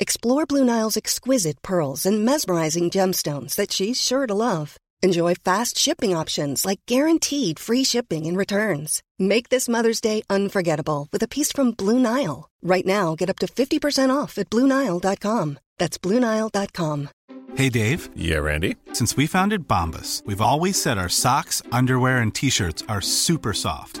Explore Blue Nile's exquisite pearls and mesmerizing gemstones that she's sure to love. Enjoy fast shipping options like guaranteed free shipping and returns. Make this Mother's Day unforgettable with a piece from Blue Nile. Right now, get up to 50% off at BlueNile.com. That's BlueNile.com. Hey Dave. Yeah, Randy. Since we founded Bombas, we've always said our socks, underwear, and t shirts are super soft.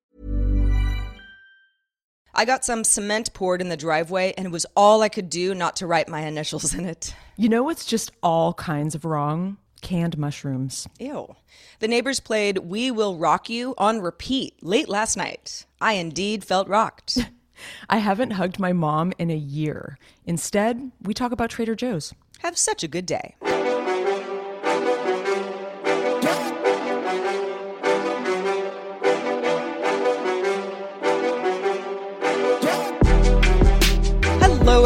I got some cement poured in the driveway, and it was all I could do not to write my initials in it. You know what's just all kinds of wrong? Canned mushrooms. Ew. The neighbors played We Will Rock You on repeat late last night. I indeed felt rocked. I haven't hugged my mom in a year. Instead, we talk about Trader Joe's. Have such a good day.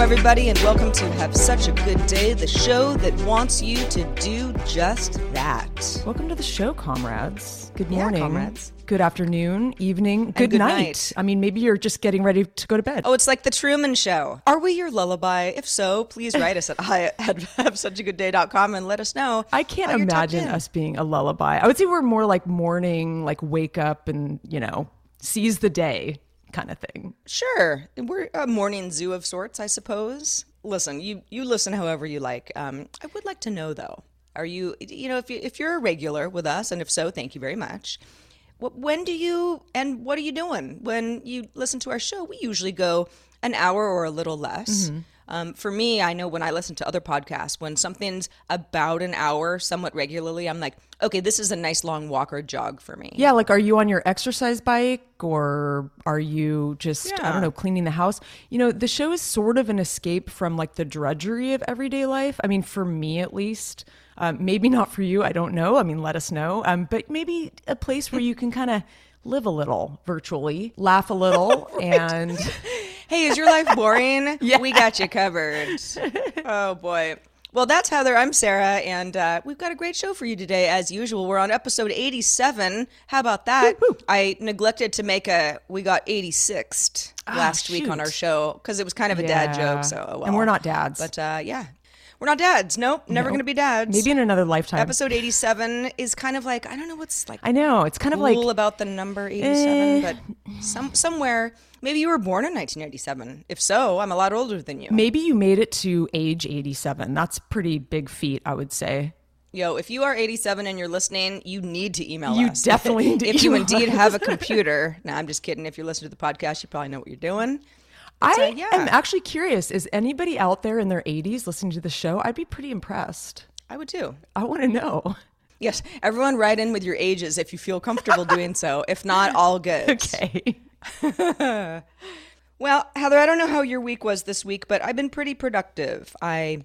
Everybody, and welcome to Have Such a Good Day, the show that wants you to do just that. Welcome to the show, comrades. Good Yeah, morning. comrades. Good afternoon, evening, good, good night. night. I mean, maybe you're just getting ready to go to bed. Oh, it's like the Truman Show. Are we your lullaby? If so, please write us at hi at havesuchagoodday.com and let us know. I can't how you're tucked imagine us being a lullaby. I would say we're more like morning, like wake up and, you know, seize the day kind of thing. Sure, we're a morning zoo of sorts, I suppose. Listen, you you listen however you like. Um, I would like to know though. Are you you know if you if you're a regular with us, and if so, thank you very much. When do you and what are you doing when you listen to our show? We usually go an hour or a little less. Um, for me, I know when I listen to other podcasts, when something's about an hour, somewhat regularly, I'm like, okay, this is a nice long walk or jog for me. Yeah, like are you on your exercise bike or are you just I don't know cleaning the house? You know, the show is sort of an escape from like the drudgery of everyday life. I mean, for me at least. Um, maybe not for you. I don't know. I mean, let us know. Um, but maybe a place where you can kind of live a little virtually, laugh a little, and Hey, is your life boring? yeah. We got you covered. Oh boy. Well, that's Heather. I'm Sarah, and uh, we've got a great show for you today. As usual, we're on episode 87. How about that? I neglected to make a. We got 86th last week on our show because it was kind of a dad joke. So, oh well. And we're not dads. But uh, yeah, we're not dads. Nope, never No. going to be dads. maybe in another lifetime. episode 87 is kind of like I don't know what's like I know it's kind of like about the number 87, but some somewhere maybe you were born in 1987. If so, I'm a lot older than you. maybe you made it to age 87. That's pretty big feat, I would say. Yo, if you are 87 and you're listening, you need to email You us. definitely need to if you indeed have a computer. no, I'm just kidding. If you're listening to the podcast, you probably know what you're doing. I uh, yeah. am actually curious. Is anybody out there in their 80s listening to the show? I'd be pretty impressed. I would too. I want to know. Yes, everyone write in with your ages if you feel comfortable doing so. If not, all good. Okay. Well, Heather, I don't know how your week was this week, but I've been pretty productive. I,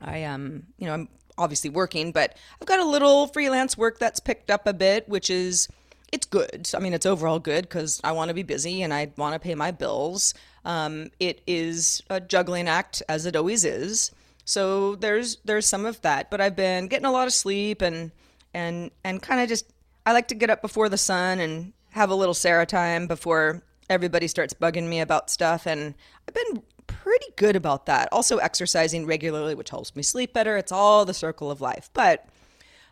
I um, you know, I'm obviously working, but I've got a little freelance work that's picked up a bit, which is, it's good. I mean, it's overall good because I want to be busy and I want to pay my bills. Um, it is a juggling act as it always is. So there's there's some of that, but I've been getting a lot of sleep and and and kind of just I like to get up before the sun and have a little Sarah time before everybody starts bugging me about stuff and I've been pretty good about that. Also exercising regularly, which helps me sleep better. It's all the circle of life. But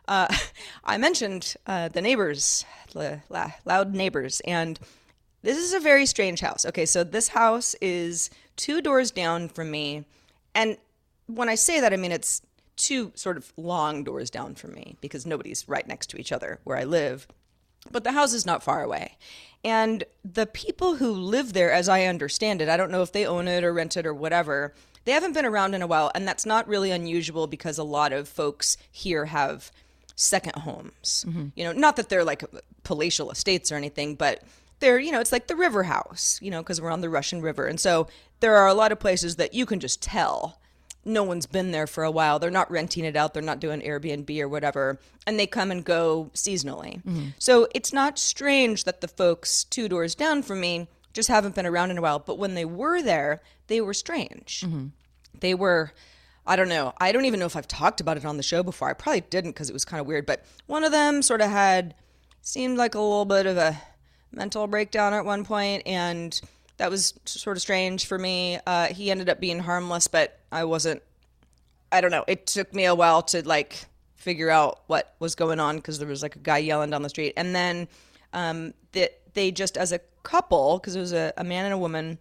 uh, I mentioned uh, the neighbors, the loud neighbors, and this is a very strange house. Okay, so this house is two doors down from me, and when I say that, I mean it's two sort of long doors down from me because nobody's right next to each other where I live. But the house is not far away. And the people who live there, as I understand it, I don't know if they own it or rent it or whatever, they haven't been around in a while. And that's not really unusual because a lot of folks here have second homes. Mm-hmm. You know, not that they're like palatial estates or anything, but they're, you know, it's like the river house, you know, because we're on the Russian River. And so there are a lot of places that you can just tell no one's been there for a while. They're not renting it out. They're not doing Airbnb or whatever. And they come and go seasonally. Mm-hmm. So it's not strange that the folks two doors down from me just haven't been around in a while. But when they were there, they were strange. Mm-hmm. They were, I don't know. I don't even know if I've talked about it on the show before. I probably didn't because it was kind of weird. But one of them sort of had, seemed like a little bit of a mental breakdown at one point, and that was sort of strange for me. Uh, he ended up being harmless, but I wasn't. I don't know. It took me a while to like figure out what was going on because there was like a guy yelling down the street, and then um, that they just as a couple because it was a, a man and a woman.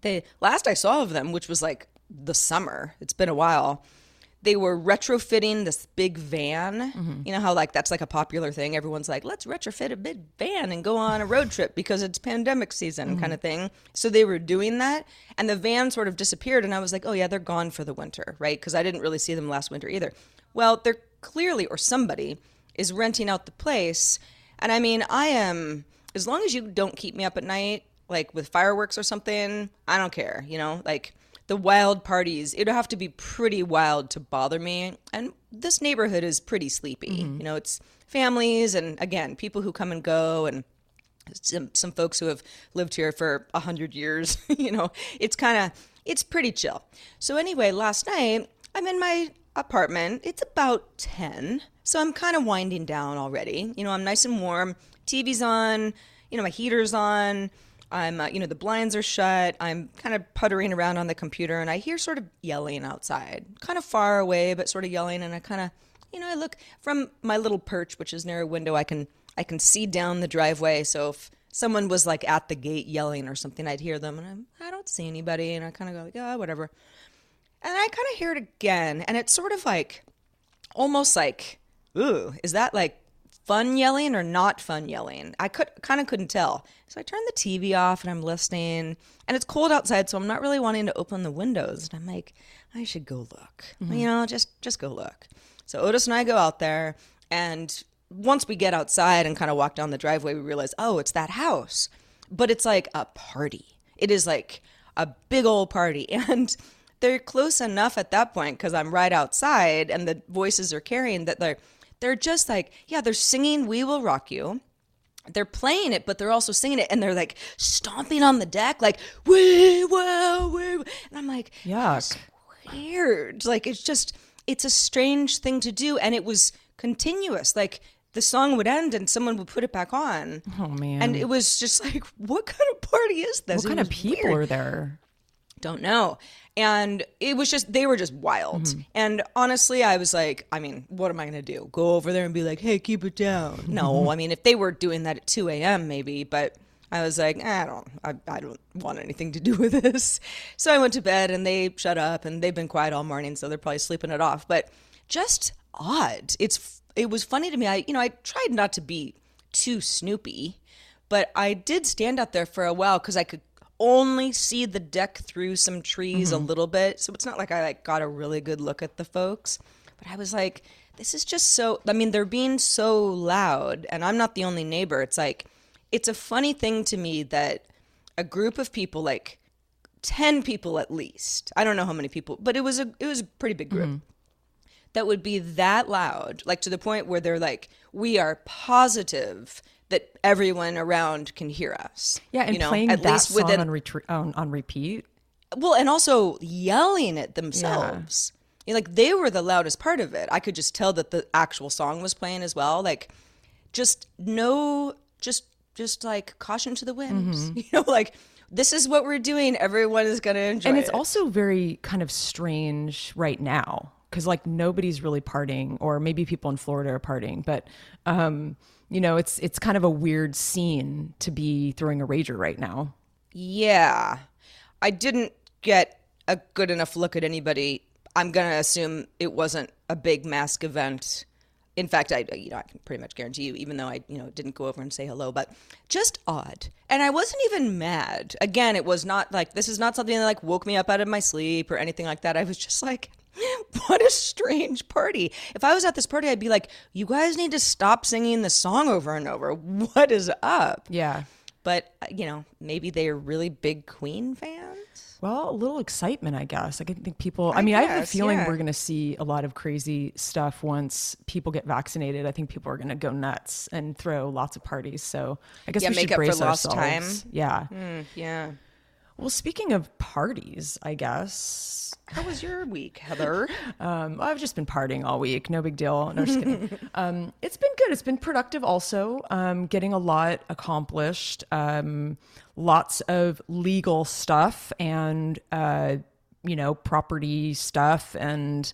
They last I saw of them, which was like the summer. It's been a while they were retrofitting this big van. Mm-hmm. You know how like that's like a popular thing. Everyone's like, let's retrofit a big van and go on a road trip because it's pandemic season mm-hmm. kind of thing. So they were doing that and the van sort of disappeared and I was like, "Oh yeah, they're gone for the winter," right? Because I didn't really see them last winter either. Well, they're clearly or somebody is renting out the place. And I mean, I am as long as you don't keep me up at night like with fireworks or something, I don't care, you know? Like the wild parties, it would have to be pretty wild to bother me. And this neighborhood is pretty sleepy. Mm-hmm. You know, it's families and again, people who come and go and some, some folks who have lived here for a hundred years. you know, it's kind of it's pretty chill. So anyway, last night I'm in my apartment. It's about ten, so I'm kind of winding down already. You know, I'm nice and warm. TV's on. You know, my heater's on. I'm, uh, you know, the blinds are shut. I'm kind of puttering around on the computer, and I hear sort of yelling outside, kind of far away, but sort of yelling. And I kind of, you know, I look from my little perch, which is near a window. I can I can see down the driveway. So if someone was like at the gate yelling or something, I'd hear them, and I'm, I don't see anybody, and I kind of go like, oh, whatever. And I kind of hear it again, and it's sort of like, almost like, ooh, is that like fun yelling or not fun yelling? I could kind of couldn't tell. So I turned the TV off and I'm listening, and it's cold outside, so I'm not really wanting to open the windows. And I'm like, I should go look. Mm-hmm. You know, just just go look. So Otis and I go out there, and once we get outside and kind of walk down the driveway, we realize, oh, it's that house. But it's like a party. It is like a big old party. And they're close enough at that point because I'm right outside and the voices are carrying that they're they're just like, yeah, they're singing We Will Rock You. They're playing it, but they're also singing it and they're like stomping on the deck, like, we will, we will. And I'm like, Yuck. weird. Like it's just it's a strange thing to do and it was continuous. Like the song would end and someone would put it back on. Oh man. And it was just like, what kind of party is this? what It kind of people weird. are there? Don't know. And it was just they were just wild. And honestly, I was like, I mean, what am I gonna do? Go over there and be like, hey, keep it down. No, I mean if they were doing that at two AM maybe, but I was like, eh, I don't I, I don't want anything to do with this. So I went to bed and they shut up and they've been quiet all morning, so they're probably sleeping it off. But just odd. It's it was funny to me. I you know, I tried not to be too snoopy, but I did stand out there for a while because I could only see the deck through some trees a mm-hmm. little bit. So it's not like I like got a really good look at the folks. But I was like, this is just so I mean, they're being so loud and I'm not the only neighbor. It's like it's a funny thing to me that a group of people like 10 people at least. I don't know how many people, but it was a it was a pretty big group mm-hmm. that would be that loud, like to the point where they're like, we are positive that everyone around can hear us. Yeah, and you know, playing at that least song within on, on on repeat. well, and also yelling at themselves. You know, like they were the loudest part of it. I could just tell that the actual song was playing as well. Like, just no, just just like caution to the wind. You know, like this is what we're doing. Everyone is gonna enjoy. and it's it. also very kind of strange right now because like nobody's really partying or maybe people in florida are partying but um you know it's it's kind of a weird scene to be throwing a rager right now Yeah. I didn't get a good enough look at anybody. I'm going to assume it wasn't a big mask event in fact, I you know I can pretty much guarantee you, even though I you know didn't go over and say hello, but just odd. And I wasn't even mad. Again, it was not like this is not something that like woke me up out of my sleep or anything like that. I was just like, what a strange party. If I was at this party, I'd be like, you guys need to stop singing the song over and over. What is up? Yeah. But uh, you know, maybe they're really big Queen fans. Well, a little excitement, I guess. I think people. I, mean, I have a feeling yeah. we're going to see a lot of crazy stuff once people get vaccinated. I think people are going to go nuts and throw lots of parties. So I guess Yeah, we make should up for brace lost ourselves. time. Yeah. Yeah. Well, speaking of parties, I guess How was your week, Heather? um, I've just been partying all week. No big deal. No, just kidding. um, it's been good. It's been productive. Also, um, getting a lot accomplished. Um, lots of legal stuff and uh, you know property stuff and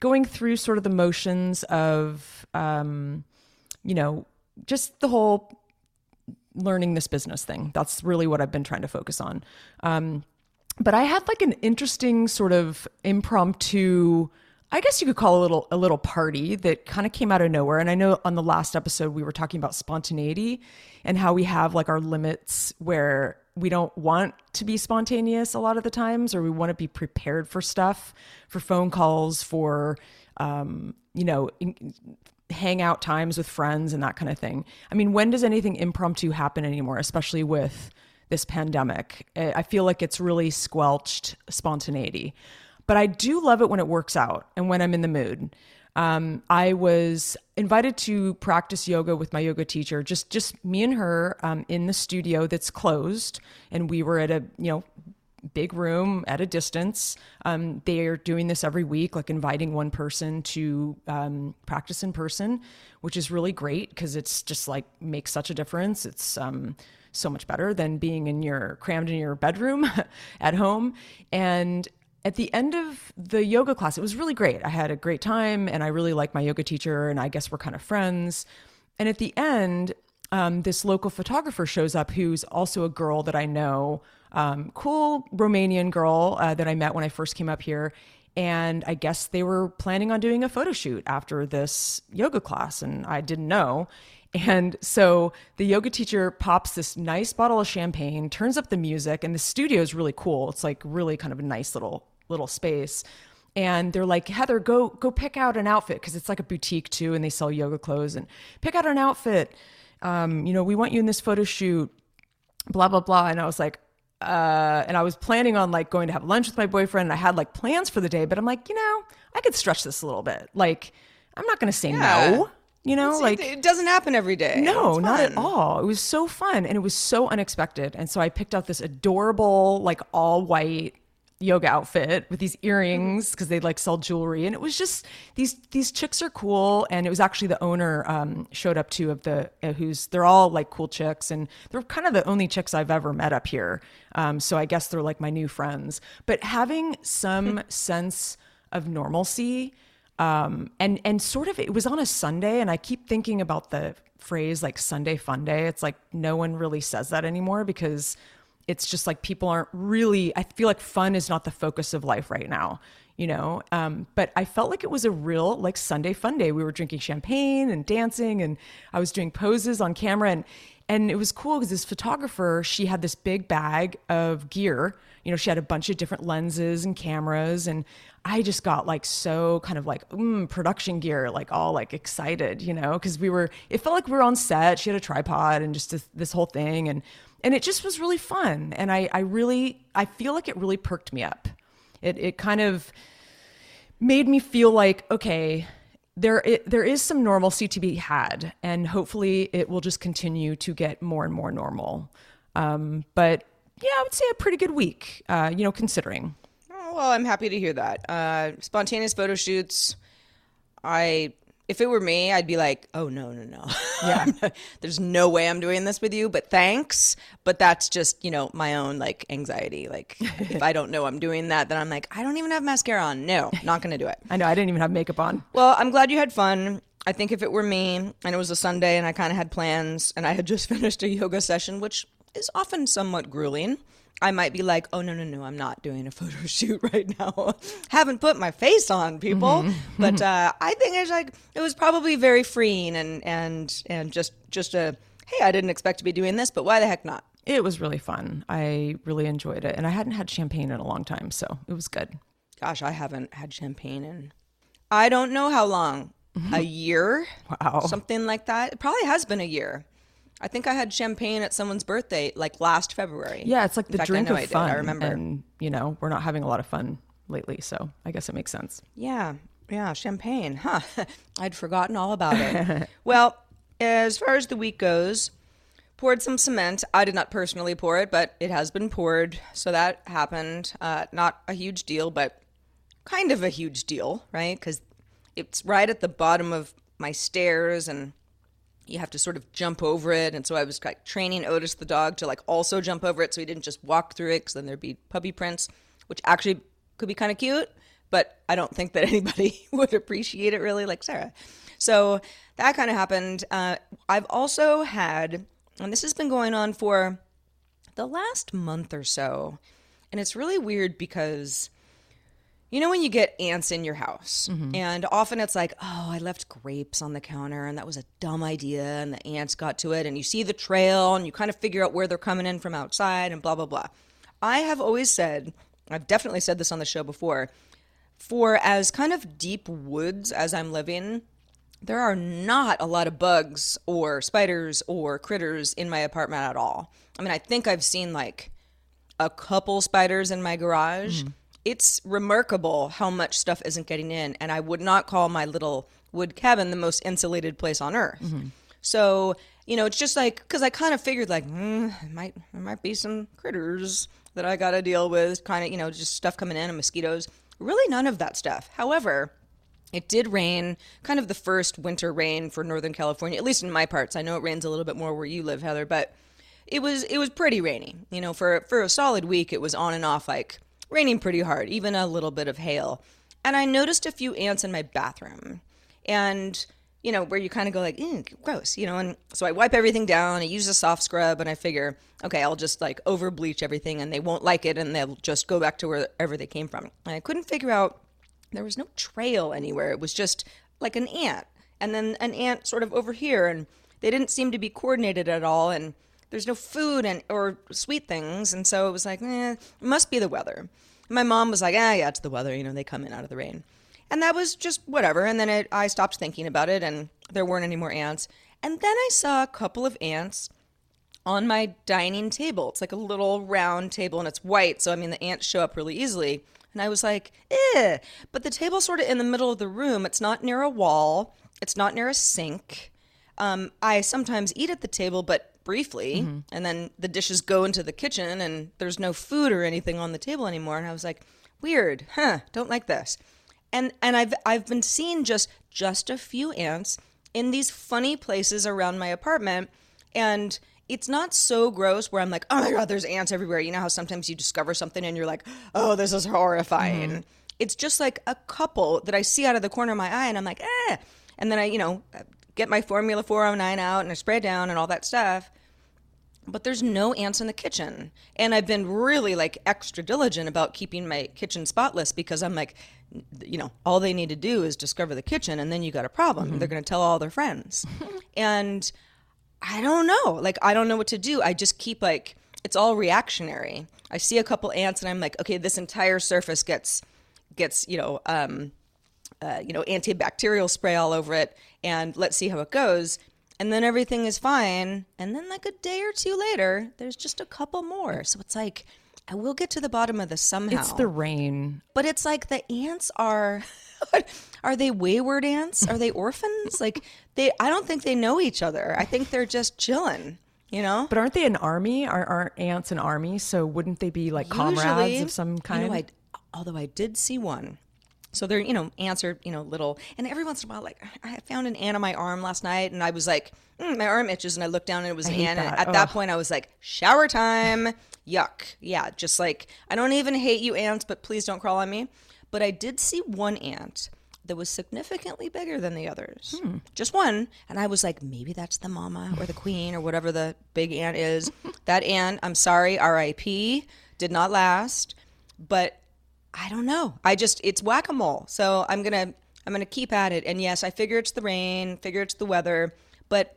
going through sort of the motions of um, you know just the whole learning this business thing. That's really what I've been trying to focus on. Um, but I had like an interesting sort of impromptu, I guess you could call a little a little party that kind of came out of nowhere. And I know on the last episode we were talking about spontaneity and how we have like our limits where we don't want to be spontaneous a lot of the times, or we want to be prepared for stuff, for phone calls, for um, you know, hangout times with friends and that kind of thing. I mean, when does anything impromptu happen anymore, especially with this pandemic? I feel like it's really squelched spontaneity. But I do love it when it works out and when I'm in the mood. Um, I was invited to practice yoga with my yoga teacher, just just me and her um, in the studio that's closed, and we were at a you know big room at a distance. Um, they are doing this every week, like inviting one person to um, practice in person, which is really great because it's just like makes such a difference. It's um, so much better than being in your crammed in your bedroom at home. And at the end of the yoga class, it was really great. I had a great time and I really like my yoga teacher, and I guess we're kind of friends. And at the end, um, this local photographer shows up who's also a girl that I know, um, cool Romanian girl uh, that I met when I first came up here. And I guess they were planning on doing a photo shoot after this yoga class, and I didn't know. And so the yoga teacher pops this nice bottle of champagne, turns up the music, and the studio is really cool. It's like really kind of a nice little little space. And they're like, Heather, go go pick out an outfit because it's like a boutique too, and they sell yoga clothes. And pick out an outfit. Um, you know, we want you in this photo shoot. Blah blah blah. And I was like, uh, and I was planning on like going to have lunch with my boyfriend. And I had like plans for the day, but I'm like, you know, I could stretch this a little bit. Like, I'm not going to say Yeah. no. You know, It's- like it, it doesn't happen every day. no, not at all. It was so fun and it was so unexpected. And so I picked out this adorable, like all white yoga outfit with these earrings because they like sell jewelry. And it was just these these chicks are cool. And it was actually the owner um, showed up too of the uh, who's they're all like cool chicks and they're kind of the only chicks I've ever met up here. Um, so I guess they're like my new friends. But having some sense of normalcy um and and sort of it was on a sunday and i keep thinking about the phrase like sunday fun day it's like no one really says that anymore because it's just like people aren't really i feel like fun is not the focus of life right now you know? Um but i felt like it was a real like sunday fun day. We were drinking champagne and dancing and i was doing poses on camera and and it was cool because this photographer she had this big bag of gear you know she had a bunch of different lenses and cameras and i just got like so kind of like mm, production gear like all like excited you know because we were it felt like we were on set. She had a tripod and just this, this whole thing and and it just was really fun and i i really i feel like it really perked me up. It it kind of made me feel like okay there it, there is some normalcy to be had and hopefully it will just continue to get more and more normal. Um, but yeah i would say a pretty good week uh, you know considering Oh, well, I'm happy to hear that. Uh, spontaneous photo shoots. I, if it were me, I'd be like, oh no, no, no. Yeah. There's no way I'm doing this with you, but thanks. But that's just, you know, my own like anxiety. Like if I don't know I'm doing that, then I'm like, I don't even have mascara on. No, not gonna do it. i know i didn't even have makeup on Well, I'm glad you had fun. I think if it were me and it was a Sunday and I kind of had plans and I had just finished a yoga session, which is often somewhat grueling. I might be like, oh, no, no, no, I'm not doing a photo shoot right now. Haven't put my face on, people. but uh, I think it's like, it was probably very freeing and, and, and just, just a, hey, I didn't expect to be doing this, but why the heck not? It was really fun. I really enjoyed it. And I hadn't had champagne in a long time, so it was good. Gosh, I haven't had champagne in, I don't know how long. A year? Wow. Something like that. It probably has been a year. I think I had champagne at someone's birthday like last February. Yeah, it's like In the fact, drink I know of I did. fun. I remember. And, you know, we're not having a lot of fun lately, so I guess it makes sense. Yeah, yeah, champagne, huh? I'd forgotten all about it. well, as far as the week goes, poured some cement. I did not personally pour it, but it has been poured, so that happened. Uh, not a huge deal, but kind of a huge deal, right? Because it's right at the bottom of my stairs, and you have to sort of jump over it. And so I was like training Otis the dog to like also jump over it, so he didn't just walk through it, because then there'd be puppy prints, which actually could be kind of cute. But I don't think that anybody would appreciate it really, like Sarah. So that kind of happened. Uh, I've also had, and this has been going on for the last month or so, and it's really weird because you know when you get ants in your house, mm-hmm. and often it's like, oh, I left grapes on the counter, and that was a dumb idea, and the ants got to it, and you see the trail, and you kind of figure out where they're coming in from outside, and blah blah blah. I have always said, I've definitely said this on the show before, for as kind of deep woods as I'm living, there are not a lot of bugs or spiders or critters in my apartment at all. I mean, I think I've seen like a couple spiders in my garage. Mm. It's remarkable how much stuff isn't getting in, and I would not call my little wood cabin the most insulated place on earth. So, you know, it's just like because I kind of figured like, mm, it might there might be some critters that I got to deal with, kind of, you know, just stuff coming in and mosquitoes. Really, none of that stuff. However, it did rain, kind of the first winter rain for Northern California, at least in my parts. I know it rains a little bit more where you live, Heather, but it was it was pretty rainy. You know, for for a solid week, it was on and off, like raining pretty hard, even a little bit of hail. And I noticed a few ants in my bathroom, and you know where you kind of go like, "Ew, gross, you know. And so I wipe everything down. I use a soft scrub, and I figure, okay, I'll just like over bleach everything, and they won't like it, and they'll just go back to wherever they came from. And I couldn't figure out there was no trail anywhere. It was just like an ant and then an ant sort of over here and they didn't seem to be coordinated at all and there's no food and or sweet things and so it was like, eh, it must be the weather. My mom was like, ah, yeah, it's the weather. You know, they come in out of the rain. And that was just whatever. And then it, I stopped thinking about it and there weren't any more ants. And then I saw a couple of ants on my dining table. It's like a little round table and it's white. So, I mean, the ants show up really easily. And I was like, eh. But the table's sort of in the middle of the room. It's not near a wall, it's not near a sink. Um, I sometimes eat at the table, but briefly. And then the dishes go into the kitchen and there's no food or anything on the table anymore. And I was like, weird, huh? Don't like this. And and I've I've been seeing just just a few ants in these funny places around my apartment. And it's not so gross where I'm like, oh my God, there's ants everywhere. You know how sometimes you discover something and you're like, oh, this is horrifying. It's just like a couple that I see out of the corner of my eye and I'm like, eh. And then I, you know, get my Formula 409 out and I spray down and all that stuff. But there's no ants in the kitchen. And I've been really like extra diligent about keeping my kitchen spotless because I'm like, you know, all they need to do is discover the kitchen and then you got a problem. They're going to tell all their friends. and I don't know. Like, I don't know what to do. I just keep like, it's all reactionary. I see a couple ants and I'm like, okay, this entire surface gets, gets, you know, um, uh, you know, antibacterial spray all over it and let's see how it goes. And then everything is fine. And then, like a day or two later, there's just a couple more. So it's like, I will get to the bottom of this somehow. It's the rain. But it's like the ants are are they wayward ants? Are they orphans? like they I don't think they know each other. I think they're just chilling, you know? But aren't they an army? Are, aren't ants an army? So wouldn't they be like comrades of some kind? You know, I, although I did see one. So they're, you know, ants are, you know, little. And every once in a while, like, I found an ant on my arm last night and I was like, mm, my arm itches. And I looked down and it was an hate ant. That. at that point, I was like, shower time. Yuck. Yeah. Just like, I don't even hate you, ants, but please don't crawl on me. But I did see one ant that was significantly bigger than the others. Just one. And I was like, maybe that's the mama or the queen or whatever the big ant is. that ant, I'm sorry, RIP, did not last. But I don't know. I just it's whack a mole. So I'm gonna I'm gonna keep at it. And yes, I figure it's the rain, figure it's the weather, but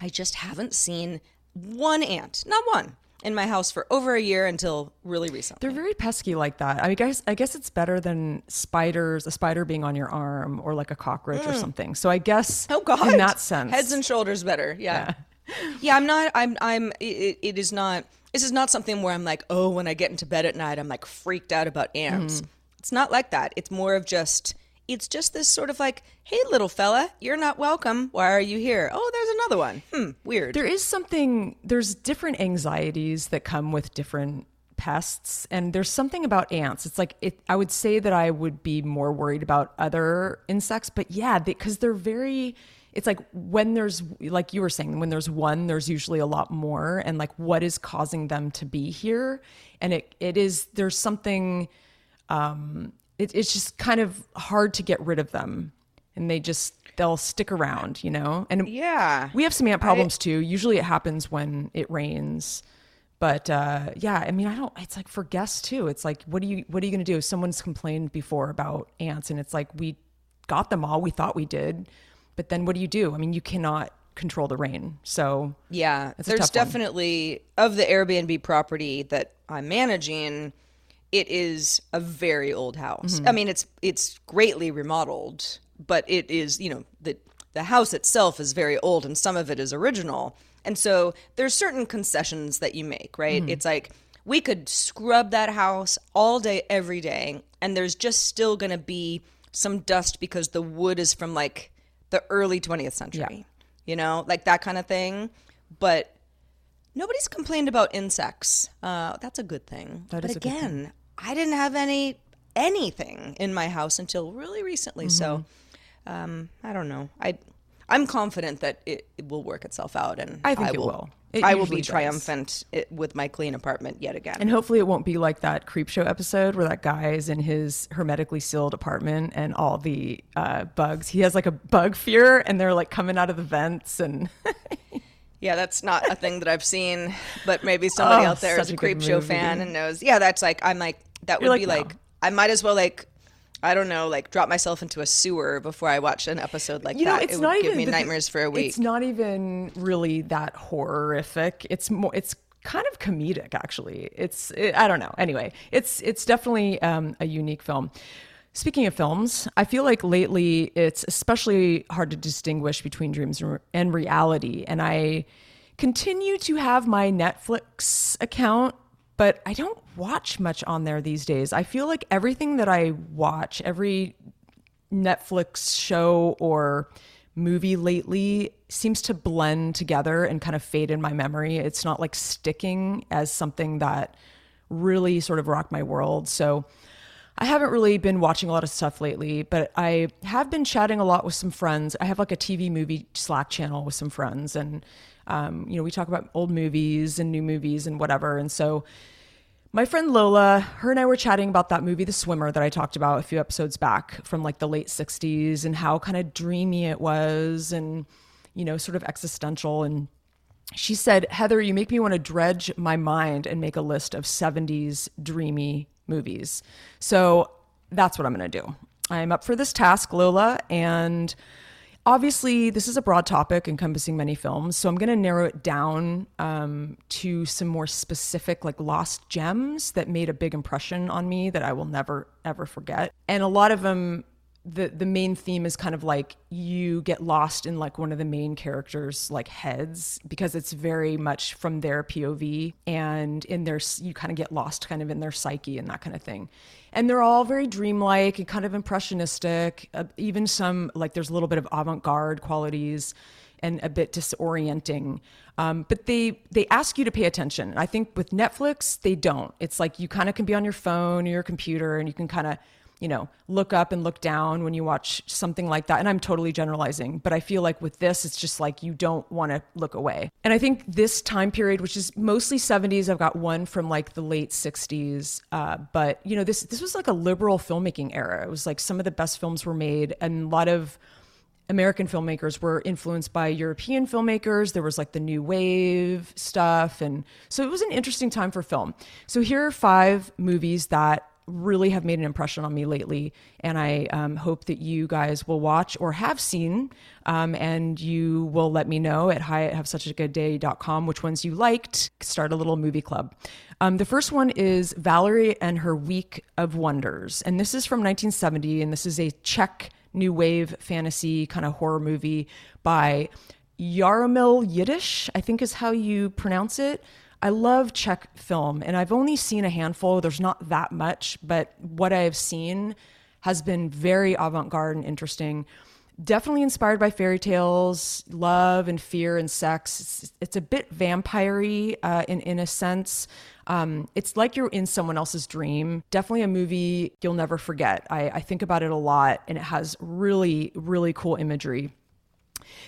I just haven't seen one ant, not one, in my house for over a year until really recently. They're very pesky like that. I guess I guess it's better than spiders, a spider being on your arm or like a cockroach or something. So I guess Mm. Oh God! in that sense, heads and shoulders better. Yeah, yeah. I'm not. I'm. I'm. It, it is not. This is not something where I'm like, oh, when I get into bed at night, I'm like freaked out about ants. Mm-hmm. It's not like that. It's more of just. It's just this sort of like, hey, little fella, you're not welcome. Why are you here? Oh, there's another one. Hmm, weird. there is something. There's different anxieties that come with different pests, and there's something about ants. It's like it. I would say that I would be more worried about other insects, but yeah, because they're very. It's like when there's like you were saying, when there's one, there's usually a lot more, and like what is causing them to be here, and it it is there's something. Um, it, it's just kind of hard to get rid of them, and they just they'll stick around, you know. And Yeah. we have some ant problems too. Usually it happens when it rains. But uh, yeah, I mean, I don't. It's like for guests too. It's like, what do you what are you going to do? if Someone's complained before about ants, and it's like we got them all. We thought we did, but then what do you do? I mean, you cannot control the rain. So Yeah, there's tough one. definitely of the Airbnb property that I'm managing. It is a very old house. Mm-hmm. I mean, it's it's greatly remodeled, but it is you know the the house itself is very old, and some of it is original. And so there's certain concessions that you make, right? Mm-hmm. It's like we could scrub that house all day, every day, and there's just still going to be some dust because the wood is from like the early 20th century, you know, like that kind of thing. But nobody's complained about insects. Uh, that's a good thing. That but is a good again, I didn't have any anything in my house until really recently. So Mm-hmm. um, I don't know. I I'm confident that it, it will work itself out, and I think it will. will. It I will be does. triumphant i with my clean apartment yet again. And hopefully it won't be like that creep show episode where that guy is in his hermetically sealed apartment and all the uh, bugs. He has like a bug fear and they're like coming out of the vents and Yeah, that's not a thing that I've seen, but maybe somebody Oh, out there is a a creep show fan and knows. Yeah, that's like I'm like that would You're be like, like no. I might as well like I don't know, like drop myself into a sewer before I watch an episode like you know that. it's it would not give even me nightmares for a week. It's not even really that horrific. It's more it's kind of comedic actually. It's it, I don't know. Anyway, it's it's definitely um, a unique film. Speaking of films, I feel like lately it's especially hard to distinguish between dreams and reality. And I continue to have my Netflix account, but I don't watch much on there these days. I feel like everything that I watch, every Netflix show or movie lately seems to blend together and kind of fade in my memory. It's not like sticking as something that really sort of rocked my world. So I haven't really been watching a lot of stuff lately, but I have been chatting a lot with some friends. I have like a TV movie Slack channel with some friends, and um, you know we talk about old movies and new movies and whatever. And so my friend Lola, her and I were chatting about that movie, The Swimmer, that I talked about a few episodes back from like the late 60s and how kind of dreamy it was and, you know, sort of existential. And she said, Heather, you make me want to dredge my mind and make a list of 70s dreamy movies. So that's what I'm going to do. I'm up for this task, Lola, and obviously this is a broad topic encompassing many films so i'm going to narrow it down um, to some more specific like lost gems that made a big impression on me that i will never ever forget and a lot of them the the main theme is kind of like you get lost in like one of the main characters like heads because it's very much from their POV and in their you kind of get lost kind of in their psyche and that kind of thing. And they're all very dreamlike and kind of impressionistic, uh, even some like there's a little bit of avant-garde qualities and a bit disorienting. Um, but they they ask you to pay attention. I think with Netflix they don't. It's like you kind of can be on your phone or your computer and you can kind of you know, look up and look down when you watch something like that. And I'm totally generalizing, but I feel like with this, it's just like you don't want to look away. And I think this time period, which is mostly 70s, I've got one from like the late 60s. Uh, but you know, this this was like a liberal filmmaking era. It was like some of the best films were made, and a lot of American filmmakers were influenced by European filmmakers. There was like the new wave stuff. And so it was an interesting time for film. So here are five movies that really have made an impression on me lately. And I um, hope that you guys will watch or have seen. Um, and you will let me know at hi at such a good day.com which ones you liked. Start a little movie club. Um, the first one is Valerie and her Week of Wonders. And this is from 1970. And this is a Czech new wave fantasy kind of horror movie by Jaromil Jireš, I think is how you pronounce it. I love Czech film, and I've only seen a handful. There's not that much, but what I have seen has been very avant garde and interesting. Definitely inspired by fairy tales, love and fear and sex. It's, it's a bit vampire uh, in, in a sense. Um, it's like you're in someone else's dream. Definitely a movie you'll never forget. I, I think about it a lot, and it has really, really cool imagery.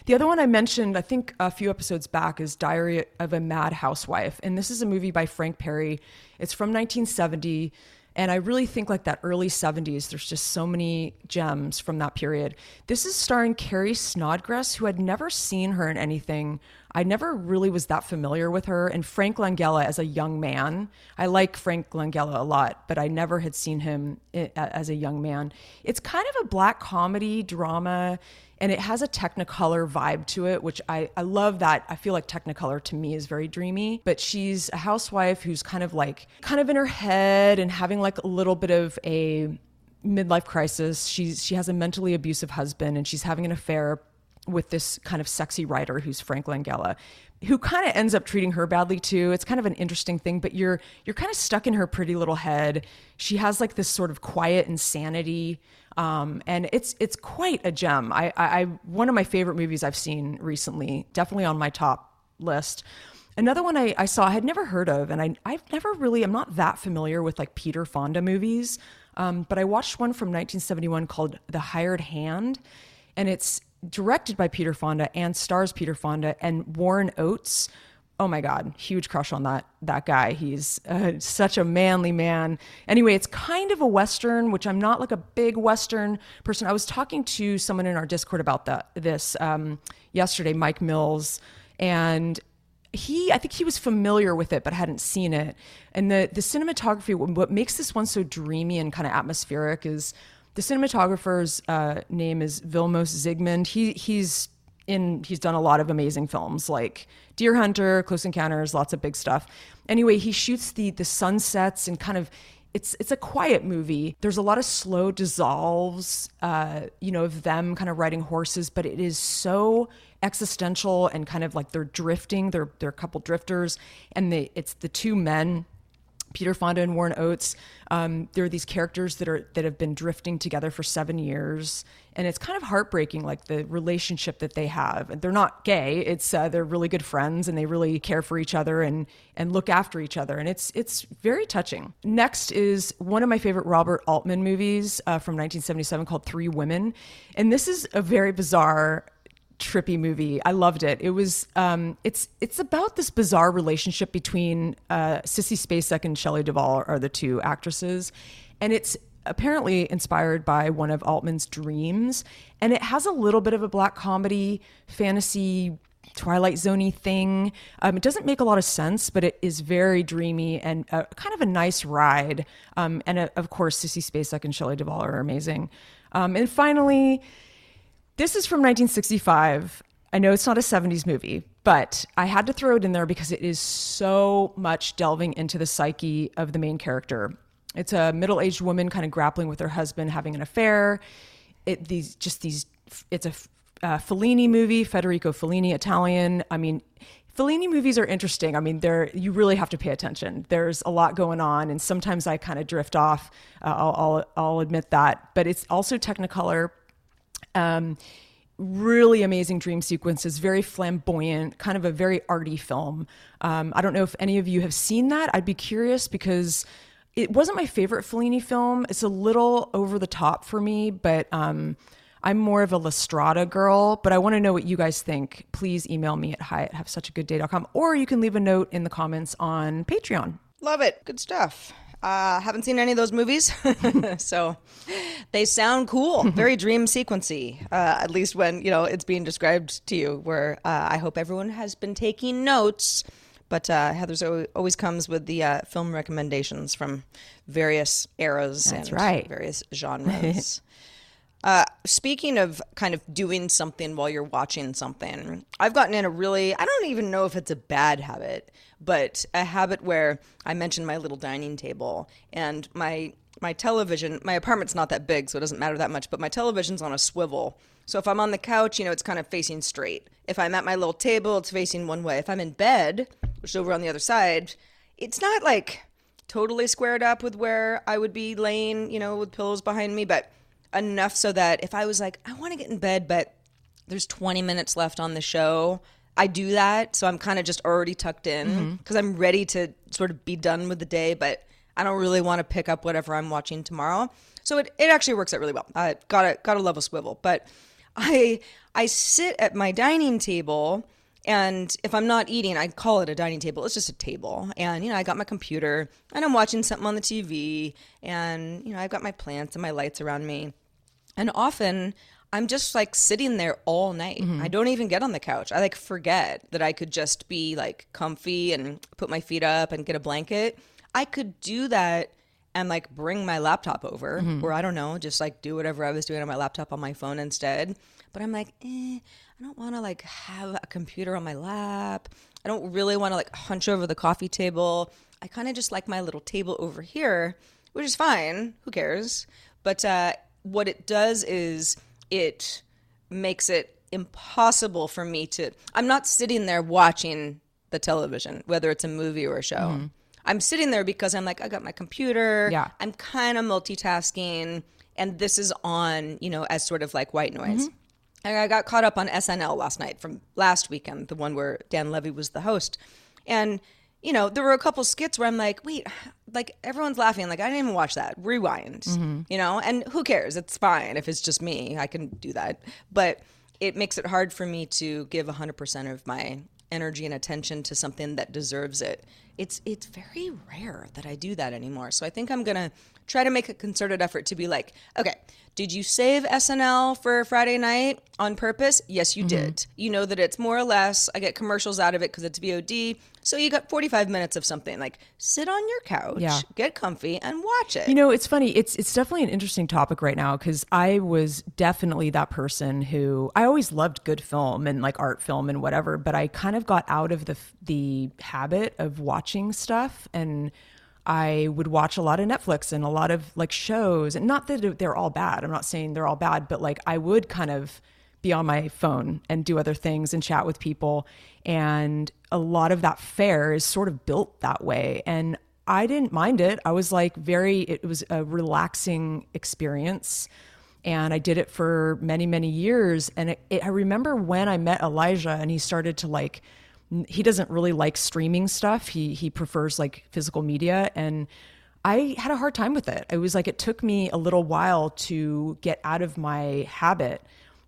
The other one I mentioned, I think a few episodes back, is Diary of a Mad Housewife. And this is a movie by Frank Perry. It's from 1970. And I really think like that early 70s, there's just so many gems from that period. This is starring Carrie Snodgress, who had never seen her in anything. I never really was that familiar with her. And Frank Langella as a young man. I like Frank Langella a lot, but I never had seen him as a young man. It's kind of a black comedy drama and it has a technicolor vibe to it which I, I love that i feel like technicolor to me is very dreamy but she's a housewife who's kind of like kind of in her head and having like a little bit of a midlife crisis she's she has a mentally abusive husband and she's having an affair with this kind of sexy writer who's frank langella who kind of ends up treating her badly too. It's kind of an interesting thing, but you're you're kind of stuck in her pretty little head. She has like this sort of quiet insanity um, and it's it's quite a gem. I, I, I one of my favorite movies I've seen recently, definitely on my top list. Another one I, I saw I had never heard of, and I I've never really I'm not that familiar with like Peter Fonda movies, um, but I watched one from 1971 called The Hired Hand, and it's directed by Peter Fonda and stars Peter Fonda and Warren Oates, oh my god huge crush on that that guy. He's uh, such a manly man. Anyway it's kind of a western which i'm not like a big western person. I was talking to someone in our discord about that this um, yesterday mike mills and he i think he was familiar with it but hadn't seen it. And the the cinematography what makes this one so dreamy and kind of atmospheric is the cinematographer's uh, name is vilmos zsigmond he he's in he's done a lot of amazing films like Deer Hunter, Close Encounters, lots of big stuff. Anyway, he shoots the the sunsets and kind of it's it's a quiet movie. There's a lot of slow dissolves, uh, you know, of them kind of riding horses, but it is so existential and kind of like they're drifting. They're they're a couple drifters, and they it's the two men Peter Fonda and Warren Oates. Um, there are these characters that are that have been drifting together for seven years, and it's kind of heartbreaking, like the relationship that they have. And they're not gay; it's uh, they're really good friends, and they really care for each other and and look after each other, and it's it's very touching. Next is one of my favorite Robert Altman movies uh, from 1977 called Three Women, and this is a very bizarre trippy movie. I loved it. It was um, it's it's about this bizarre relationship between uh, Sissy Spacek and Shelley Duvall are the two actresses, and it's apparently inspired by one of Altman's dreams, and it has a little bit of a black comedy fantasy. Twilight Zoney thing. Um, it doesn't make a lot of sense, but it is very dreamy and uh, kind of a nice ride. Um, and uh, of course, Sissy Spacek and Shelley Duvall are amazing. Um, and finally, this is from 1965. I know it's not a 70s movie, but I had to throw it in there because it is so much delving into the psyche of the main character. It's a middle-aged woman kind of grappling with her husband having an affair. It these just these it's a uh, Fellini movie, Federico Fellini, Italian. I mean, Fellini movies are interesting. I mean, they're you really have to pay attention. There's a lot going on, and sometimes I kind of drift off. Uh, I'll, I'll I'll admit that, but it's also Technicolor um, really amazing dream sequences, very flamboyant, kind of a very arty film. Um, I don't know if any of you have seen that. I'd be curious because it wasn't my favorite Fellini film. It's a little over the top for me, but um, I'm more of a La Strada girl. But I want to know what you guys think. Please email me at hi at have such a good day.com or you can leave a note in the comments on Patreon. Love it. Good stuff. Uh, haven't seen any of those movies, so they sound cool. Very dream sequency, uh, at least when you know it's being described to you. Where uh, I hope everyone has been taking notes. But uh, Heather's always comes with the uh, film recommendations from various eras That's and right. various genres. Uh, speaking of kind of doing something while you're watching something, I've gotten in a really, I don't even know if it's a bad habit, but a habit where I mentioned my little dining table and my my television, my apartment's not that big, so it doesn't matter that much, but my television's on a swivel. So if I'm on the couch, you know, it's kind of facing straight. If I'm at my little table, it's facing one way. If I'm in bed, which is over on the other side, it's not like totally squared up with where I would be laying, you know, with pillows behind me, but enough so that if I was like, I want to get in bed, but there's 20 minutes left on the show, I do that. So I'm kind of just already tucked in mm-hmm. because I'm ready to sort of be done with the day, but I don't really want to pick up whatever I'm watching tomorrow. So it, it actually works out really well. I got a got a level swivel, but I I sit at my dining table and if I'm not eating, I call it a dining table. It's just a table. And, you know, I got my computer and I'm watching something on the TV and, you know, I've got my plants and my lights around me. And often I'm just like sitting there all night. I don't even get on the couch. I like forget that I could just be like comfy and put my feet up and get a blanket. I could do that and like bring my laptop over or I don't know, just like do whatever I was doing on my laptop on my phone instead. But I'm like, eh, I don't want to like have a computer on my lap. I don't really want to like hunch over the coffee table. I kind of just like my little table over here, which is fine. Who cares? But uh, what it does is it makes it impossible for me to. I'm not sitting there watching the television, whether it's a movie or a show. Mm-hmm. I'm sitting there because I'm like, I got my computer. Yeah. I'm kind of multitasking, and this is on, you know, as sort of like white noise. Mm-hmm. And I got caught up on SNL last night from last weekend, the one where Dan Levy was the host. And, you know, there were a couple skits where I'm like, wait, like everyone's laughing. Like, I didn't even watch that. Rewind, mm-hmm. you know? And who cares? It's fine if it's just me. I can do that. But it makes it hard for me to give 100% of my energy and attention to something that deserves it. It's it's very rare that I do that anymore. So I think I'm going to try to make a concerted effort to be like, okay, did you save SNL for Friday night on purpose? Yes, you mm-hmm. did. You know that it's more or less, I get commercials out of it because it's VOD. So you got 45 minutes of something. Like sit on your couch, Yeah. get comfy, and watch it. You know, it's funny. It's it's definitely an interesting topic right now because I was definitely that person who I always loved good film and like art film and whatever, but I kind of got out of the the habit of watching stuff and I would watch a lot of Netflix and a lot of like shows and not that they're all bad. I'm not saying they're all bad, but like I would kind of be on my phone and do other things and chat with people. And a lot of that fare is sort of built that way. And I didn't mind it. I was like very, it was a relaxing experience. And I did it for many, many years. And it, it, I remember when I met Elijah and he started to like, he doesn't really like streaming stuff. He, he prefers like physical media. And I had a hard time with it. It was like it took me a little while to get out of my habit.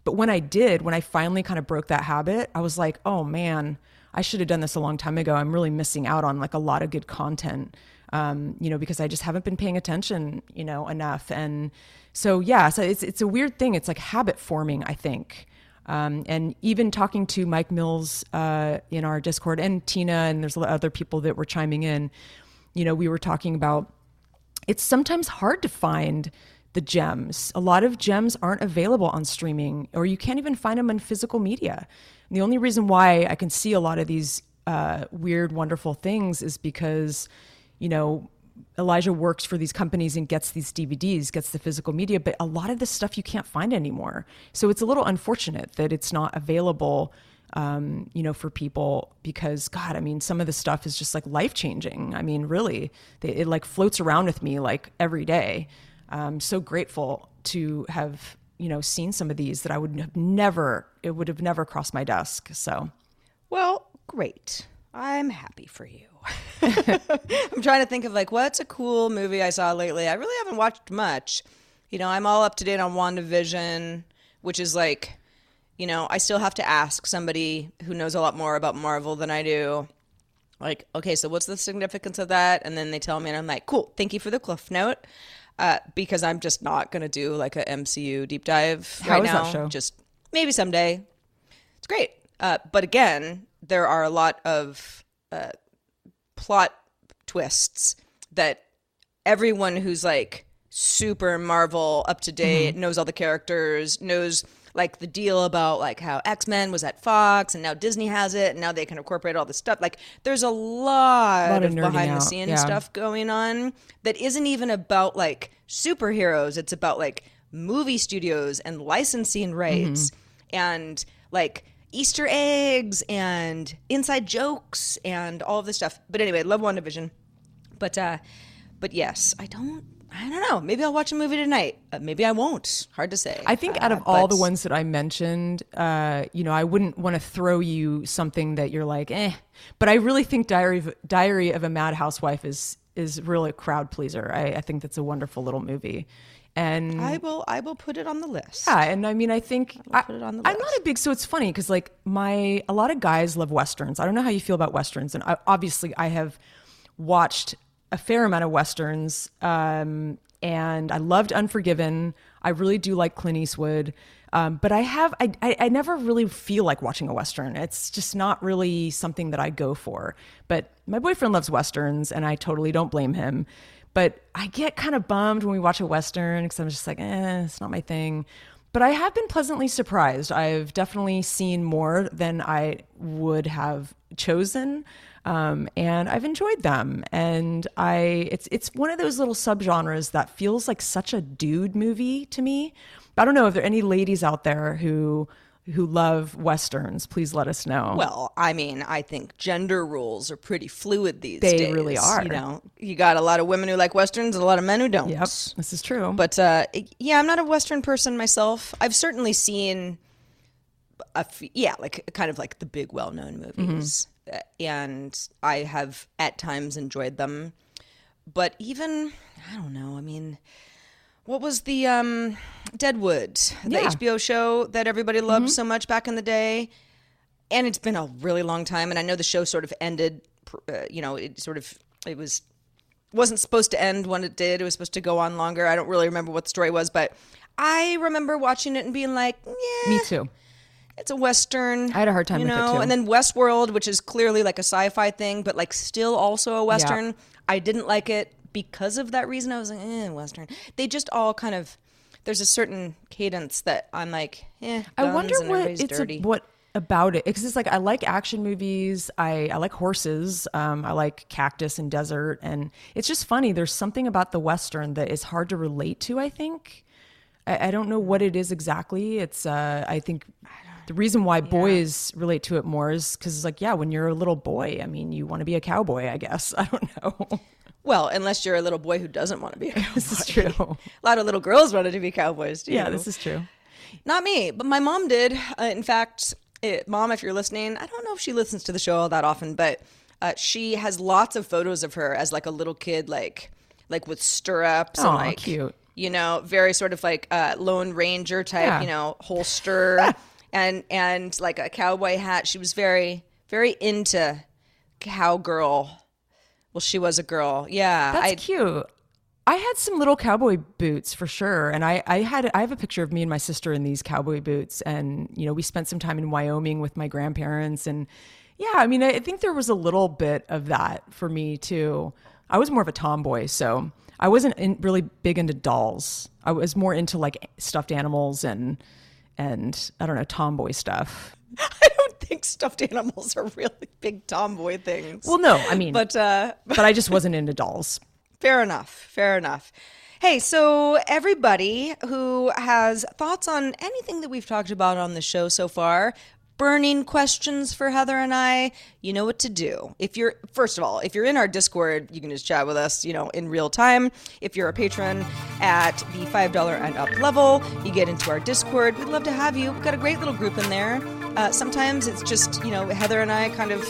But when I did, when I finally kind of broke that habit, I was like, oh man, I should have done this a long time ago. I'm really missing out on like a lot of good content, um, you know, because I just haven't been paying attention, you know, enough. And so, yeah, so it's, it's a weird thing. It's like habit forming, I think. Um, and even talking to Mike Mills uh, in our Discord and Tina, and there's a lot other people that were chiming in, you know, we were talking about it's sometimes hard to find the gems. A lot of gems aren't available on streaming, or you can't even find them in physical media. And the only reason why I can see a lot of these uh, weird, wonderful things is because, you know, Elijah works for these companies and gets these DVDs, gets the physical media, but a lot of this stuff you can't find anymore. So it's a little unfortunate that it's not available um, you know, for people because God, I mean, some of the stuff is just like life changing. I mean, really, it, it like floats around with me like every day. I'm so grateful to have you know seen some of these that I would have never, it would have never crossed my desk. So Well, great. I'm happy for you. I'm trying to think of like what's a cool movie I saw lately. I really haven't watched much. You know, I'm all up to date on WandaVision, which is like, you know, I still have to ask somebody who knows a lot more about Marvel than I do. Like, okay, so what's the significance of that? And then they tell me, and I'm like, cool, thank you for the cliff note. Uh, because I'm just not gonna do like a MCU deep dive How right now. show? Just maybe someday. It's great. Uh, but again, there are a lot of uh, plot twists that everyone who's like super Marvel up to date Mm-hmm. knows all the characters, knows like the deal about like how X Men was at Fox and now Disney has it and now they can incorporate all this stuff. Like there's a lot, Lot of of behind the scenes yeah. stuff going on that isn't even about like superheroes. It's about like movie studios and licensing rights Mm-hmm. and like Easter eggs and inside jokes and all of this stuff. But anyway, love WandaVision. But uh but yes, I don't I don't know. Maybe I'll watch a movie tonight. Uh, maybe I won't. Hard to say. I think out Uh, of all the ones that I mentioned, uh, you know, I wouldn't want to throw you something that you're like, eh. But I really think Diary of, Diary of a Mad Housewife is is really a crowd pleaser. I, I think that's a wonderful little movie. And I will I will put it on the list. yeah, and I mean, I think I, put it on the list. I'm not a big. So it's funny because like my a lot of guys love westerns. I don't know how you feel about westerns, and I, obviously I have watched a fair amount of westerns, um, and I loved Unforgiven. I really do like Clint Eastwood. Um, but I have I, I I never really feel like watching a western. It's just not really something that I go for. But my boyfriend loves westerns, and I totally don't blame him. But I get kind of bummed when we watch a western because I'm just like, eh, it's not my thing. But I have been pleasantly surprised. I've definitely seen more than I would have chosen, um, and I've enjoyed them. And I, it's it's one of those little subgenres that feels like such a dude movie to me. I don't know if there are any ladies out there who who love westerns. Please let us know. Well, I mean, I think gender roles are pretty fluid these They days. They really are. You know, you got a lot of women who like westerns and a lot of men who don't. yep, this is true. But uh, yeah, I'm not a Western person myself. I've certainly seen, a f- yeah, like kind of like the big well-known movies, Uh, and I have at times enjoyed them. But even I don't know. I mean, what was the um, Deadwood, the Yeah. HBO show that everybody loved so much back in the day? and it's been a really long time and i know the show sort of ended uh, you know it sort of it was wasn't supposed to end when it did. It was supposed to go on longer. I don't really remember what the story was but i remember watching it and being like yeah Me too. it's a western I had a hard time you with it, know? and then westworld which is clearly like a sci-fi thing but like still also a western. I didn't like it because of that reason i was like eh, western they just all kind of there's a certain cadence that i'm like eh, I wonder what it's a- what about it because it's like I like action movies. I I like horses. Um, I like cactus and desert, and it's just funny. There's something about the western that is hard to relate to. I think. I, I don't know what it is exactly. It's uh, I think the reason why boys relate to it more is because it's like yeah, when you're a little boy, I mean, you want to be a cowboy. I guess I don't know. Well, unless you're a little boy who doesn't want to be a cowboy. this is true. A lot of little girls wanted to be cowboys too. Yeah, this is true. not me, but my mom did. Uh, in fact, it, mom, if you're listening, I don't know if she listens to the show all that often, but uh, she has lots of photos of her as like a little kid, like like with stirrups and like cute. you know, very sort of like uh, Lone Ranger type, Yeah. you know, holster and and like a cowboy hat. She was very very into cowgirl. Well, she was a girl. Yeah, That's I, cute. I had some little cowboy boots for sure, and I, I had I have a picture of me and my sister in these cowboy boots, and you know we spent some time in Wyoming with my grandparents, and yeah, I mean I, I think there was a little bit of that for me too. I was more of a tomboy, so I wasn't in, really big into dolls. I was more into like stuffed animals and and I don't know tomboy stuff. I think stuffed animals are really big tomboy things. Well, no, I mean, but uh, but I just wasn't into dolls. Fair enough. Fair enough. Hey, so everybody who has thoughts on anything that we've talked about on the show so far, burning questions for Heather and I, you know what to do. If you're, first of all, if you're in our Discord, you can just chat with us, you know, in real time. If you're a patron at the $5 and up level, you get into our Discord. We'd love to have you. We've got a great little group in there. Uh, sometimes it's just, you know, Heather and I kind of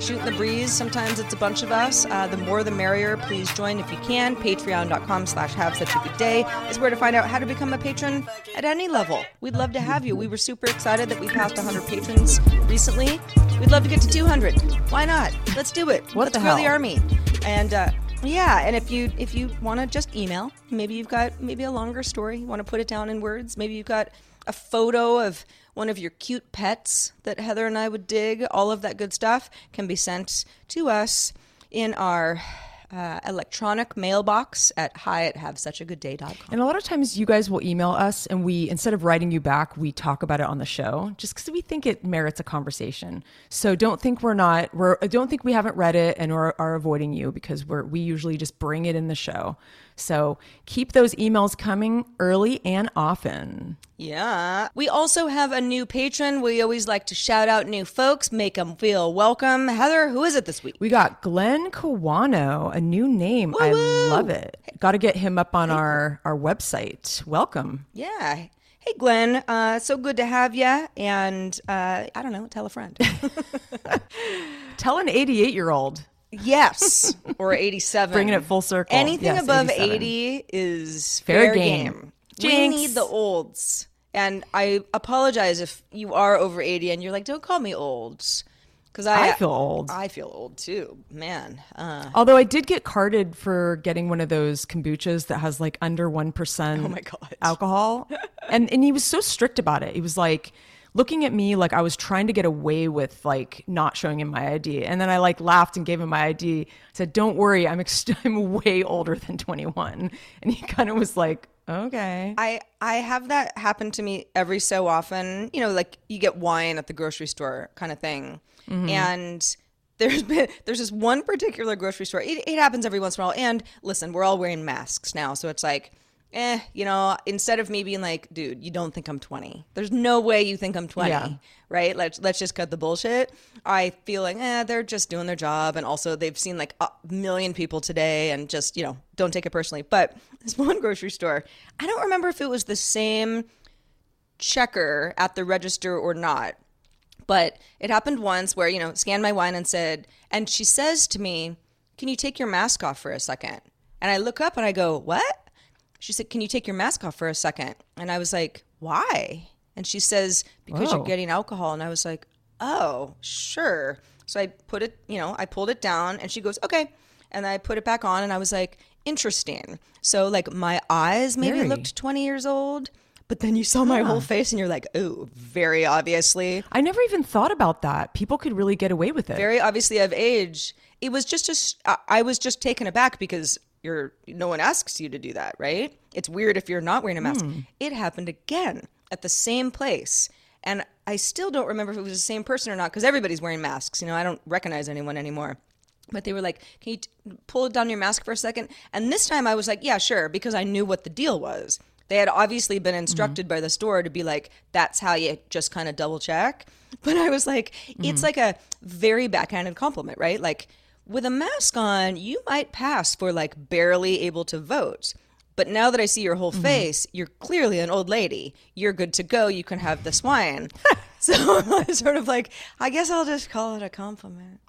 shooting the breeze. Sometimes it's a bunch of us. Uh, the more the merrier. Please join if you can. Patreon.com slash have such a good day is where to find out how to become a patron at any level. We'd love to have you. We were super excited that we passed 100 patrons recently. We'd love to get to 200. Why not? Let's do it. What Let's the grow the army. And uh, yeah, and if you if you want to just email, maybe you've got maybe a longer story. You want to put it down in words. Maybe you've got a photo of one of your cute pets that Heather and I would dig. All of that good stuff can be sent to us in our uh, electronic mailbox at hi at havesuchagoodday.com. And a lot of times you guys will email us and we, instead of writing you back, we talk about it on the show just because we think it merits a conversation. So don't think we're not, we're, don't think we haven't read it and are, are avoiding you because we're, we usually just bring it in the show. So keep those emails coming early and often. Yeah. We also have a new patron. We always like to shout out new folks, make them feel welcome. Heather, who is it this week? We got Glenn Kawano, a new name. I love it. Got to get him up on our, our website. Welcome. Yeah. Hey, Glenn. Uh, so good to have you. And uh, I don't know, tell a friend. Tell an 88 year old. yes. Or 87. Bringing it full circle. Anything Yes, above 87. 80 is Fair fair, game. game. We need the olds. And I apologize if you are over 80 and you're like, don't call me old. Because I, I feel old. I feel old too. Man. Uh, Although I did get carded for getting one of those kombuchas that has like under 1% Oh my God. alcohol. and and he was so strict about it. He was like looking at me like I was trying to get away with like not showing him my ID. And then I like laughed and gave him my ID. Said, "Don't worry, I'm ex- I'm way older than 21." And he kind of was like, "Okay." I I have that happen to me every so often. You know, like you get wine at the grocery store kind of thing. And there's been there's this one particular grocery store. It, it happens every once in a while. And listen, we're all wearing masks now, so it's like, eh, you know, instead of me being like, dude, you don't think I'm 20. There's no way you think I'm 20, Yeah. right? Let's let's just cut the bullshit. I feel like, eh, they're just doing their job, and also they've seen like a million people today, and just you know, don't take it personally. But this one grocery store, I don't remember if it was the same checker at the register or not. But it happened once where, you know, scanned my wine and said, and she says to me, Can you take your mask off for a second? And I look up and I go, What? She said, Can you take your mask off for a second? And I was like, Why? And she says, Because Whoa. you're oh. getting alcohol. And I was like, Oh, sure. So I put it, you know, I pulled it down and she goes, Okay. And I put it back on and I was like, Interesting. So, like, my eyes maybe Very. looked 20 years old. But then you saw my whole face and you're like, oh, very obviously, I never even thought about that. People could really get away with it. very obviously of age. It was just a, I- was just taken aback because you're, no one asks you to do that, right? It's weird if you're not wearing a mask. Hmm. It happened again at the same place. And I still don't remember if it was the same person or not because everybody's wearing masks. You know, I don't recognize anyone anymore. But they were like, can you t- pull down your mask for a second? And this time I was like, yeah, sure, because I knew what the deal was. They had obviously been mm-hmm. instructed by the store to be like, that's how you just kind of double check. But I was like, it's mm-hmm. like a very backhanded compliment, right? Like, with a mask on, you might pass for like barely able to vote. But now that I see your whole mm-hmm. face, you're clearly an old lady. You're good to go. You can have this wine. so I was sort of like, I guess I'll just call it a compliment.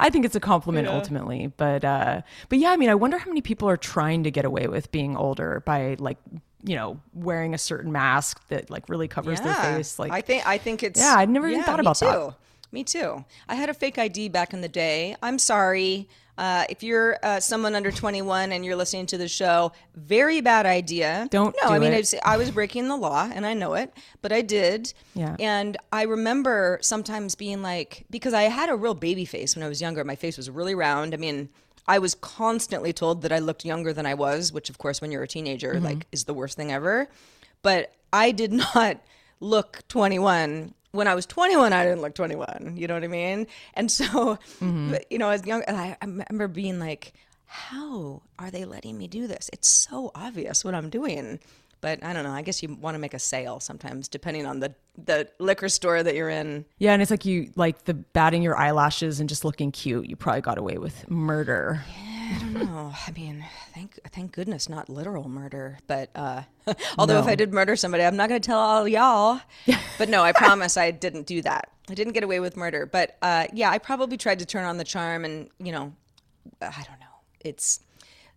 I think it's a compliment ultimately, but uh, but yeah, I mean, I wonder how many people are trying to get away with being older by like you know wearing a certain mask that like really covers their face. Like I think I think it's Yeah, I'd never even thought me about too. that. Me too. I had a fake ID back in the day. I'm sorry. Uh, if you're uh, someone under 21 and you're listening to the show, very bad idea. Don't No, I mean, it. I was breaking the law and I know it, but I did. Yeah. And I remember sometimes being like, because I had a real baby face when I was younger. My face was really round. I mean, I was constantly told that I looked younger than I was, which, of course, when you're a teenager, Mm-hmm. like, is the worst thing ever. But I did not look 21 when I was 21, I didn't look 21. You know what I mean? And so, mm-hmm. but, you know, as young, and I, I remember being like, how are they letting me do this? It's so obvious what I'm doing. But I don't know. I guess you want to make a sale sometimes, depending on the the liquor store that you're in. yeah, and it's like you like the batting your eyelashes and just looking cute. You probably got away with murder. I don't know. I mean, thank thank goodness not literal murder, but uh, although if I did murder somebody, I'm not going to tell all y'all. but no, I promise I didn't do that. I didn't get away with murder, but uh, yeah, I probably tried to turn on the charm, and you know, I don't know. It's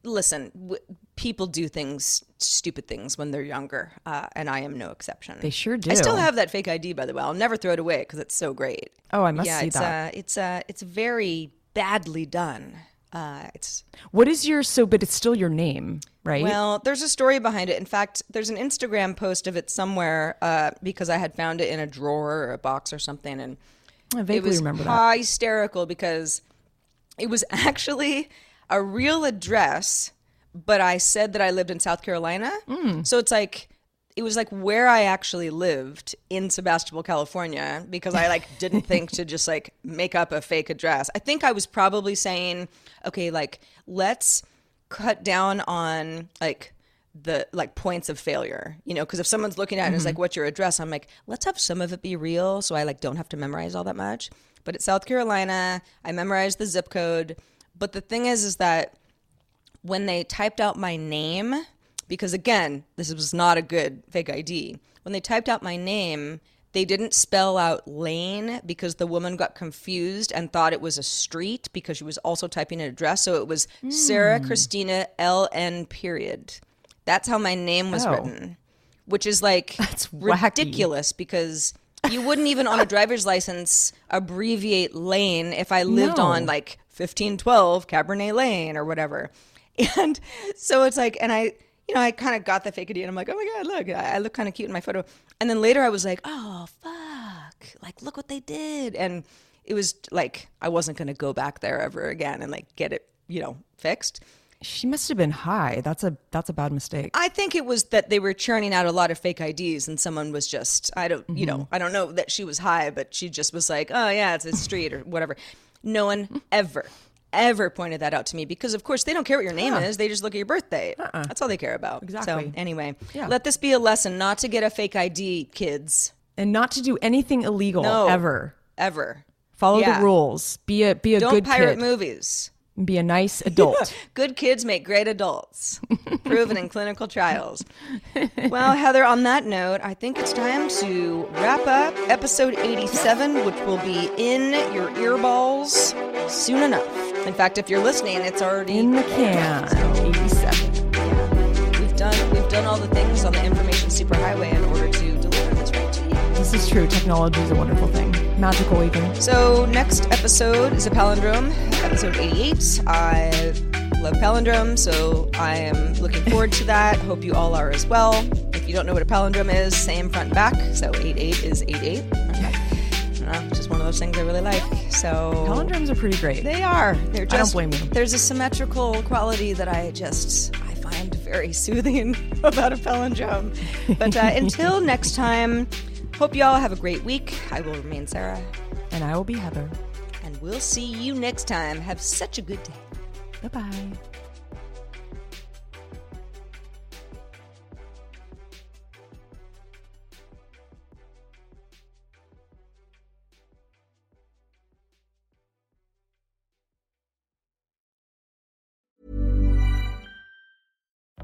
listen, w- people do things, stupid things when they're younger, uh, and I am no exception. They sure do. I still have that fake ID, by the way. I'll never throw it away because it's so great. Oh, I must yeah, see it's, that. Uh, it's uh, it's very badly done. Uh, it's What is your so? But it's still your name, right? well, there's a story behind it. In fact, there's an Instagram post of it somewhere uh, because I had found it in a drawer or a box or something, and I it vaguely was remember that. hysterical because it was actually a real address, but I said that I lived in South Carolina. Mm. So it's like it was like where I actually lived in Sebastopol, California, because I like didn't think to just like make up a fake address. I think I was probably saying, okay, like let's cut down on like the like points of failure, you know, because if someone's looking at it and is mm-hmm. like, what's your address? I'm like, let's have some of it be real, so I like don't have to memorize all that much. But it's South Carolina. I memorized the zip code. But the thing is, is that when they typed out my name, because again, this was not a good fake ID. When they typed out my name, they didn't spell out lane because the woman got confused and thought it was a street because she was also typing an address. So it was Sarah hmm. Christina LN period. That's how my name was Oh. written, which is like That's wacky. ridiculous because you wouldn't even on a driver's license abbreviate lane if I lived No. on like 1512 Cabernet Lane or whatever. And so it's like, and I, you know, I kind of got the fake ID and I'm like, oh my God, look, I, I look kind of cute in my photo. And then later I was like, oh, fuck. Like, look what they did. And it was like, I wasn't going to go back there ever again and like get it, you know, fixed. She must have been high. That's a that's a bad mistake. I think it was that they were churning out a lot of fake IDs, and someone was just I don't you know mm-hmm. I don't know that she was high, but she just was like, oh yeah, it's a street or whatever. No one ever ever pointed that out to me because of course they don't care what your name is they just look at your birthday uh-uh. that's all they care about Exactly. so anyway Yeah. let this be a lesson not to get a fake id kids and not to do anything illegal No. ever. ever Follow Yeah. the rules. Be a be a don't good pirate kid. movies Be a nice adult. Good kids make great adults, proven in clinical trials. Well, Heather, on that note, I think it's time to wrap up episode 87, which will be in your earballs soon enough. In fact, if you're listening, it's already In the can. 87. we've done we've done all the things on the information superhighway in order to deliver this right to you. This is true. Technology is a wonderful thing. Magical even. So next episode is a palindrome, episode 88. I love palindrome, so I am looking forward to that. Hope you all are as well. If you don't know what a palindrome is, same front and back. So 88 is 88. Okay. Just one of those things I really like. So Palindromes are pretty great. they are. They're just. I don't blame you. There's a symmetrical quality that I just I find very soothing about a palindrome. But uh, until next time, hope you all have a great week. I will remain Sarah, And I will be Heather. and we'll see you next time. Have such a good day. Bye bye.